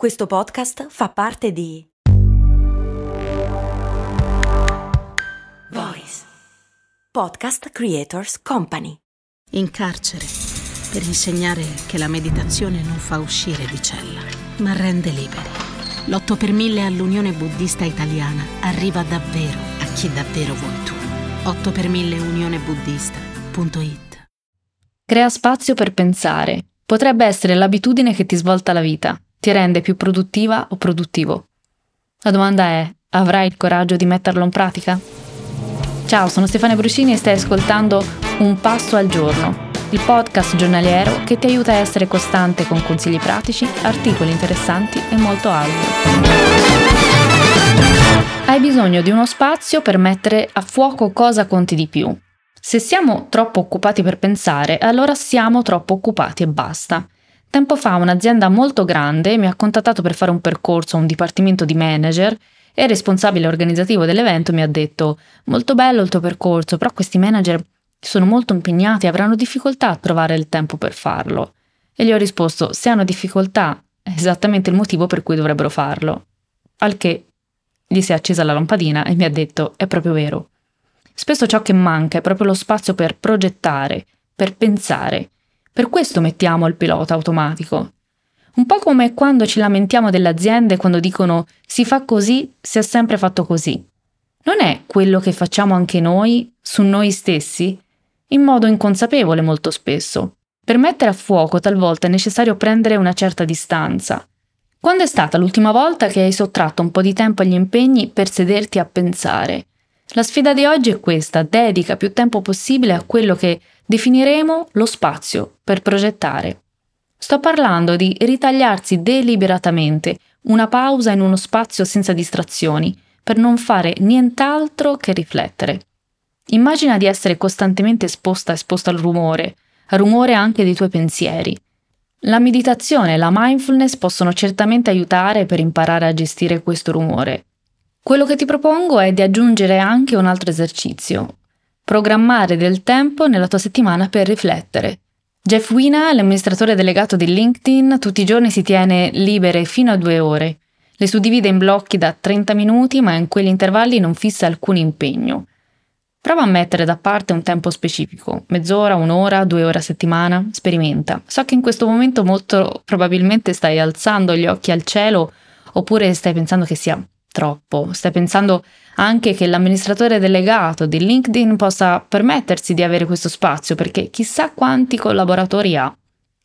Questo podcast fa parte di Voice Podcast Creators Company. In carcere per insegnare che la meditazione non fa uscire di cella, ma rende liberi. L'8 per 1000 all'Unione Buddista Italiana arriva davvero a chi davvero vuoi tu. 8 per 1000 unionebuddista.it Crea spazio per pensare. Potrebbe essere l'abitudine che ti svolta la vita ti rende più produttiva o produttivo? La domanda è, avrai il coraggio di metterlo in pratica? Ciao, sono Stefania Bruscini e stai ascoltando Un Passo al Giorno, il podcast giornaliero che ti aiuta a essere costante con consigli pratici, articoli interessanti e molto altro. Hai bisogno di uno spazio per mettere a fuoco cosa conti di più. Se siamo troppo occupati per pensare, allora siamo troppo occupati e basta. Tempo fa un'azienda molto grande mi ha contattato per fare un percorso a un dipartimento di manager e il responsabile organizzativo dell'evento mi ha detto molto bello il tuo percorso, però questi manager sono molto impegnati e avranno difficoltà a trovare il tempo per farlo. E gli ho risposto se hanno difficoltà è esattamente il motivo per cui dovrebbero farlo. Al che gli si è accesa la lampadina e mi ha detto è proprio vero. Spesso ciò che manca è proprio lo spazio per progettare, per pensare, per questo mettiamo il pilota automatico. Un po' come quando ci lamentiamo delle aziende quando dicono si fa così, si è sempre fatto così. Non è quello che facciamo anche noi su noi stessi? In modo inconsapevole molto spesso. Per mettere a fuoco talvolta è necessario prendere una certa distanza. Quando è stata l'ultima volta che hai sottratto un po' di tempo agli impegni per sederti a pensare? La sfida di oggi è questa, dedica più tempo possibile a quello che definiremo lo spazio per progettare. Sto parlando di ritagliarsi deliberatamente una pausa in uno spazio senza distrazioni, per non fare nient'altro che riflettere. Immagina di essere costantemente esposta esposta al rumore, al rumore anche dei tuoi pensieri. La meditazione e la mindfulness possono certamente aiutare per imparare a gestire questo rumore. Quello che ti propongo è di aggiungere anche un altro esercizio, programmare del tempo nella tua settimana per riflettere. Jeff Wina, l'amministratore delegato di LinkedIn, tutti i giorni si tiene libere fino a due ore. Le suddivide in blocchi da 30 minuti, ma in quegli intervalli non fissa alcun impegno. Prova a mettere da parte un tempo specifico, mezz'ora, un'ora, due ore a settimana, sperimenta. So che in questo momento molto probabilmente stai alzando gli occhi al cielo oppure stai pensando che sia troppo. Stai pensando anche che l'amministratore delegato di LinkedIn possa permettersi di avere questo spazio perché chissà quanti collaboratori ha.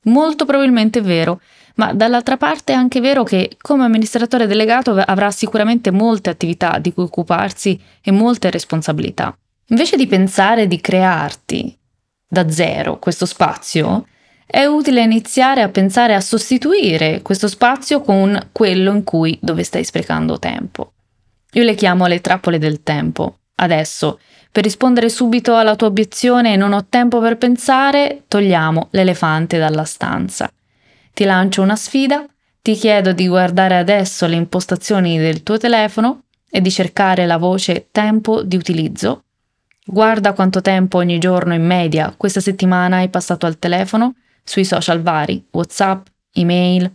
Molto probabilmente è vero, ma dall'altra parte è anche vero che come amministratore delegato avrà sicuramente molte attività di cui occuparsi e molte responsabilità. Invece di pensare di crearti da zero questo spazio, è utile iniziare a pensare a sostituire questo spazio con quello in cui dove stai sprecando tempo. Io le chiamo le trappole del tempo. Adesso, per rispondere subito alla tua obiezione non ho tempo per pensare, togliamo l'elefante dalla stanza. Ti lancio una sfida, ti chiedo di guardare adesso le impostazioni del tuo telefono e di cercare la voce tempo di utilizzo. Guarda quanto tempo ogni giorno in media questa settimana hai passato al telefono sui social vari, WhatsApp, email.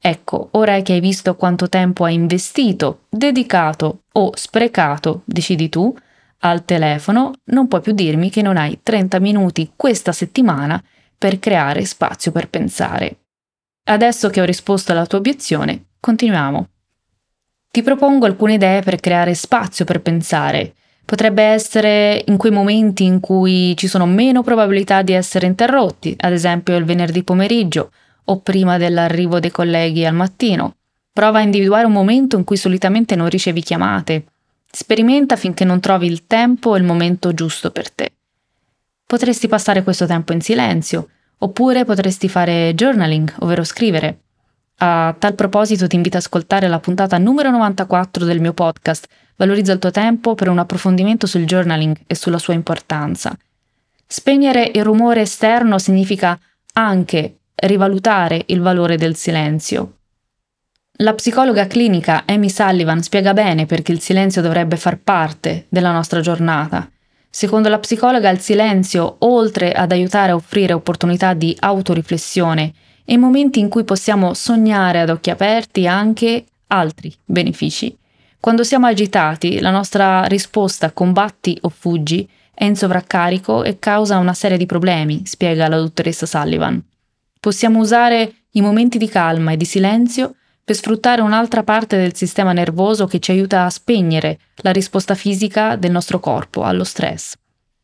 Ecco, ora che hai visto quanto tempo hai investito, dedicato o sprecato, decidi tu, al telefono, non puoi più dirmi che non hai 30 minuti questa settimana per creare spazio per pensare. Adesso che ho risposto alla tua obiezione, continuiamo. Ti propongo alcune idee per creare spazio per pensare, Potrebbe essere in quei momenti in cui ci sono meno probabilità di essere interrotti, ad esempio il venerdì pomeriggio o prima dell'arrivo dei colleghi al mattino. Prova a individuare un momento in cui solitamente non ricevi chiamate. Sperimenta finché non trovi il tempo e il momento giusto per te. Potresti passare questo tempo in silenzio, oppure potresti fare journaling, ovvero scrivere. A tal proposito ti invito ad ascoltare la puntata numero 94 del mio podcast Valorizza il tuo tempo per un approfondimento sul journaling e sulla sua importanza. Spegnere il rumore esterno significa anche rivalutare il valore del silenzio. La psicologa clinica Amy Sullivan spiega bene perché il silenzio dovrebbe far parte della nostra giornata. Secondo la psicologa il silenzio, oltre ad aiutare a offrire opportunità di autoriflessione e momenti in cui possiamo sognare ad occhi aperti anche altri benefici. Quando siamo agitati, la nostra risposta combatti o fuggi è in sovraccarico e causa una serie di problemi, spiega la dottoressa Sullivan. Possiamo usare i momenti di calma e di silenzio per sfruttare un'altra parte del sistema nervoso che ci aiuta a spegnere la risposta fisica del nostro corpo allo stress.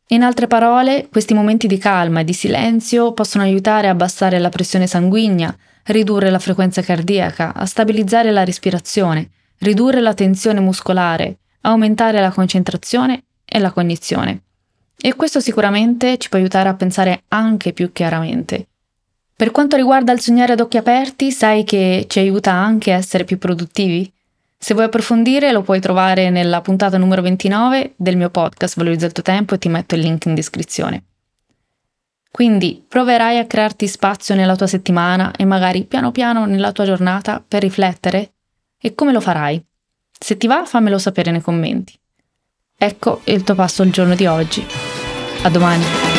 In altre parole, questi momenti di calma e di silenzio possono aiutare a abbassare la pressione sanguigna, ridurre la frequenza cardiaca, a stabilizzare la respirazione, ridurre la tensione muscolare, aumentare la concentrazione e la cognizione. E questo sicuramente ci può aiutare a pensare anche più chiaramente. Per quanto riguarda il sognare ad occhi aperti, sai che ci aiuta anche a essere più produttivi? Se vuoi approfondire lo puoi trovare nella puntata numero 29 del mio podcast Valorizza il tuo tempo e ti metto il link in descrizione. Quindi proverai a crearti spazio nella tua settimana e magari piano piano nella tua giornata per riflettere? E come lo farai? Se ti va fammelo sapere nei commenti. Ecco il tuo passo al giorno di oggi. A domani!